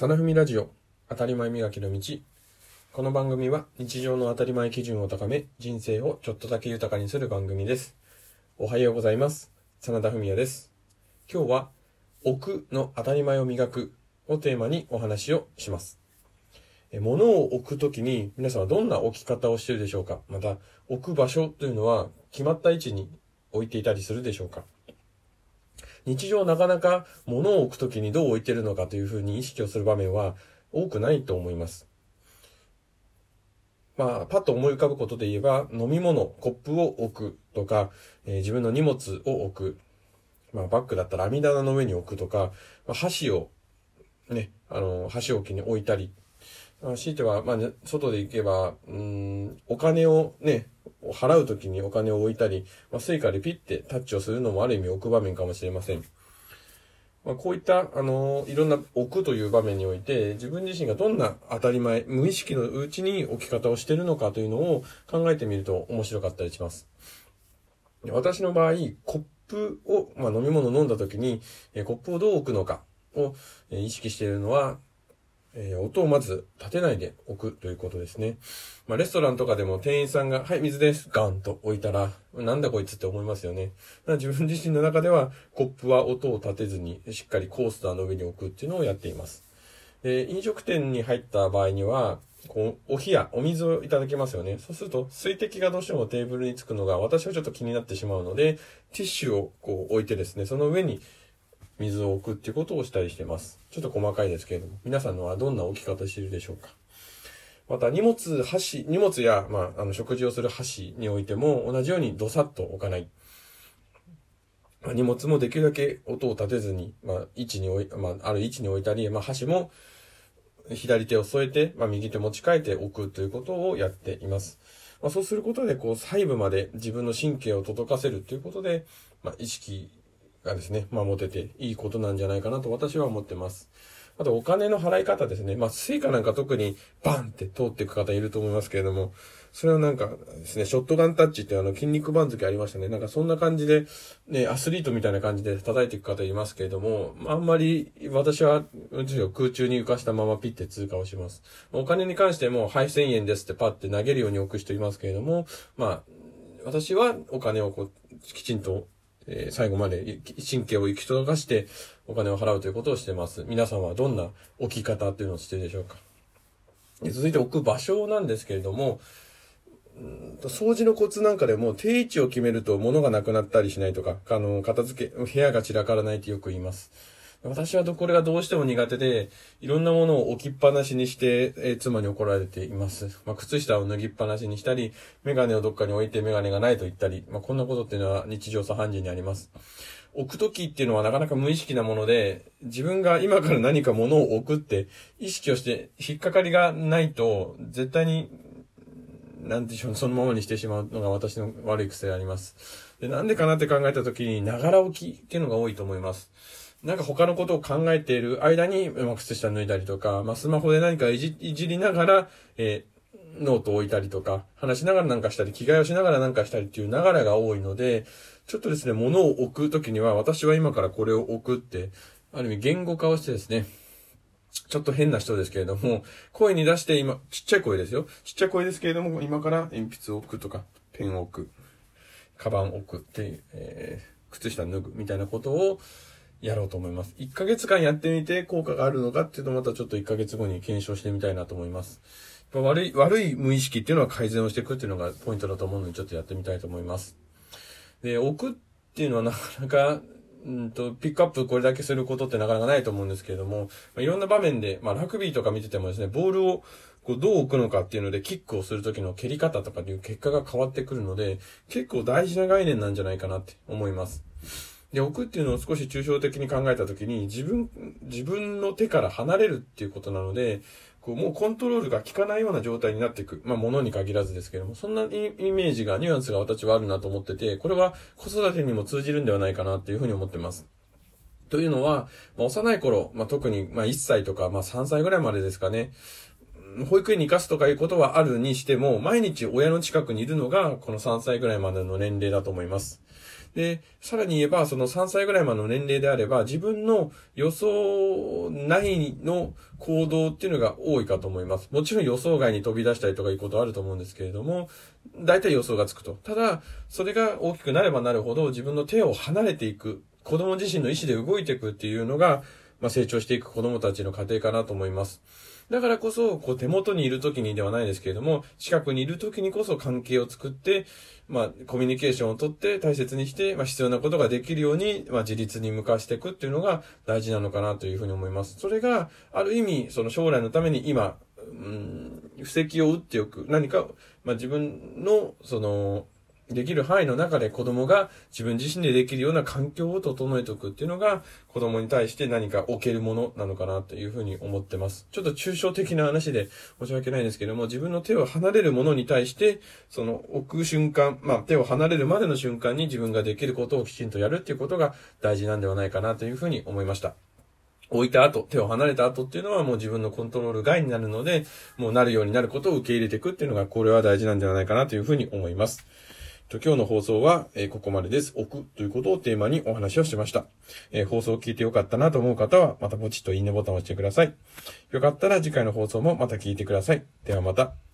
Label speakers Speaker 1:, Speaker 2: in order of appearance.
Speaker 1: サナフミラジオ当たり前磨きの道。この番組は日常の当たり前基準を高め人生をちょっとだけ豊かにする番組です。おはようございます。真田文也です。今日は置くの当たり前を磨くをテーマにお話をします。物を置くときに皆さんはどんな置き方をしているでしょうか？また置く場所というのは決まった位置に置いていたりするでしょうか？日常なかなか物を置くときにどう置いてるのかというふうに意識をする場面は多くないと思います。まあ、パッと思い浮かぶことで言えば、飲み物、コップを置くとか、えー、自分の荷物を置く。まあ、バッグだったら網棚の上に置くとか、まあ、箸を、ね、あの、箸置きに置いたり。あ、強いては、まあ、外で行けば、うん、お金をね、払うときにお金を置いたり、まあ、 Suica でピッてタッチをするのもある意味置く場面かもしれません。まあ、こういった、あのいろんな置くという場面において、自分自身がどんな当たり前、無意識のうちに置き方をしているのかというのを考えてみると面白かったりします。私の場合、コップを、まあ、飲み物飲んだ時に、えコップをどう置くのかを、え意識しているのは、えー、音をまず立てないで置くということですね。まあ、レストランとかでも店員さんが、はい、水です、ガンと置いたら、なんだこいつって思いますよね。自分自身の中では、コップは音を立てずに、しっかりコースターの上に置くっていうのをやっています。で、飲食店に入った場合には、こう、お冷や、お水をいただけますよね。そうすると、水滴がどうしてもテーブルにつくのが、私はちょっと気になってしまうので、ティッシュをこう置いてですね、その上に水を置くっていうことをしたりしてます。ちょっと細かいですけれども、皆さんのはどんな置き方しているでしょうか。また、荷物、箸、荷物や、まあ、あの、食事をする箸においても、同じようにドサッと置かない。まあ、荷物もできるだけ音を立てずに、まあ、位置に置い、まあ、ある位置に置いたり、まあ、箸も、左手を添えて、まあ、右手持ち替えて置くということをやっています。まあ、そうすることで、こう、細部まで自分の神経を届かせるということで、まあ、意識がですね、まあ、持てていいことなんじゃないかなと私は思ってます。あと、お金の払い方ですね。まあ、 Suica なんか特にバンって通っていく方いると思いますけれども、それはなんかですね、ショットガンタッチってあの筋肉番付ありましたね。なんかそんな感じで、ね、アスリートみたいな感じで叩いていく方いますけれども、あんまり私は、空中に浮かしたままピッて通過をします。お金に関しても、はい、1000円ですってパッて投げるように置く人いますけれども、まあ、私はお金をこう、きちんとえー、最後まで神経を行き届かしてお金を払うということをしてます。皆さんはどんな置き方っていうのをしているでしょうか。続いて置く場所なんですけれども、掃除のコツなんかでも定位置を決めると物がなくなったりしないとか、あの、片付け、部屋が散らからないってよく言います。私はこれがどうしても苦手で、いろんなものを置きっぱなしにして、えー、妻に怒られています。まあ、靴下を脱ぎっぱなしにしたり、メガネをどっかに置いてメガネがないと言ったり、まあ、こんなことっていうのは日常茶飯事にあります。置くときっていうのはなかなか無意識なもので、自分が今から何か物を置くって意識をして引っかかりがないと、絶対に、なんでしょう、そのままにしてしまうのが私の悪い癖であります。で、なんでかなって考えたときに、ながら置きっていうのが多いと思います。なんか他のことを考えている間に、まあ、靴下脱いだりとか、まあ、スマホで何かいじいじりながら、えー、ノートを置いたりとか、話しながらなんかしたり、着替えをしながらなんかしたりっていう流れが多いので、ちょっとですね、物を置くときには、私は今からこれを置くって、ある意味言語化をしてですね、ちょっと変な人ですけれども、声に出して今、ちっちゃい声ですよ。ちっちゃい声ですけれども、今から鉛筆を置くとか、ペンを置く、カバンを置くっていう、えー、靴下脱ぐみたいなことを、やろうと思います。1ヶ月間やってみて効果があるのかっていうとまたちょっと1ヶ月後に検証してみたいなと思います。悪い、悪い無意識っていうのは改善をしていくっていうのがポイントだと思うのでちょっとやってみたいと思います。で、置くっていうのはなかなか、うんと、ピックアップこれだけすることってなかなかないと思うんですけれども、まあ、いろんな場面で、まあラグビーとか見ててもですね、ボールをこうどう置くのかっていうので、キックをするときの蹴り方とかっていう結果が変わってくるので、結構大事な概念なんじゃないかなって思います。で、置くっていうのを少し抽象的に考えたときに、自分、自分の手から離れるっていうことなので、こう、もうコントロールが効かないような状態になっていく。まあ、物に限らずですけども、そんなイメージが、ニュアンスが私はあるなと思ってて、これは子育てにも通じるんではないかなっていうふうに思ってます。というのは、まあ、幼い頃、まあ、特に、まあ、1歳とか、まあ、3歳ぐらいまでですかね、保育園に行かすとかいうことはあるにしても、毎日親の近くにいるのが、この3歳ぐらいまでの年齢だと思います。で、さらに言えば、その3歳ぐらいまでの年齢であれば、自分の予想内の行動っていうのが多いかと思います。もちろん予想外に飛び出したりとかいうことあると思うんですけれども、大体予想がつくと。ただ、それが大きくなればなるほど、自分の手を離れていく、子供自身の意思で動いていくっていうのが、まあ、成長していく子供たちの過程かなと思います。だからこそ、こう手元にいる時にではないですけれども、近くにいる時にこそ関係を作って、まあ、コミュニケーションをとって大切にして、まあ、必要なことができるように、まあ、自立に向かしていくっていうのが大事なのかなというふうに思います。それが、ある意味、その将来のために今、うん、布石を打っておく。何か、まあ、自分の、その、できる範囲の中で子供が自分自身でできるような環境を整えておくっていうのが子供に対して何か置けるものなのかなというふうに思ってます。ちょっと抽象的な話で申し訳ないんですけども、自分の手を離れるものに対して、その置く瞬間、まあ手を離れるまでの瞬間に自分ができることをきちんとやるっていうことが大事なんではないかなというふうに思いました。置いた後、手を離れた後っていうのはもう自分のコントロール外になるので、もうなるようになることを受け入れていくっていうのが、これは大事なんではないかなというふうに思います。と今日の放送は、えー、ここまでです。置くということをテーマにお話をしました。えー、放送を聞いてよかったなと思う方は、またポチッといいねボタンを押してください。よかったら次回の放送もまた聞いてください。ではまた。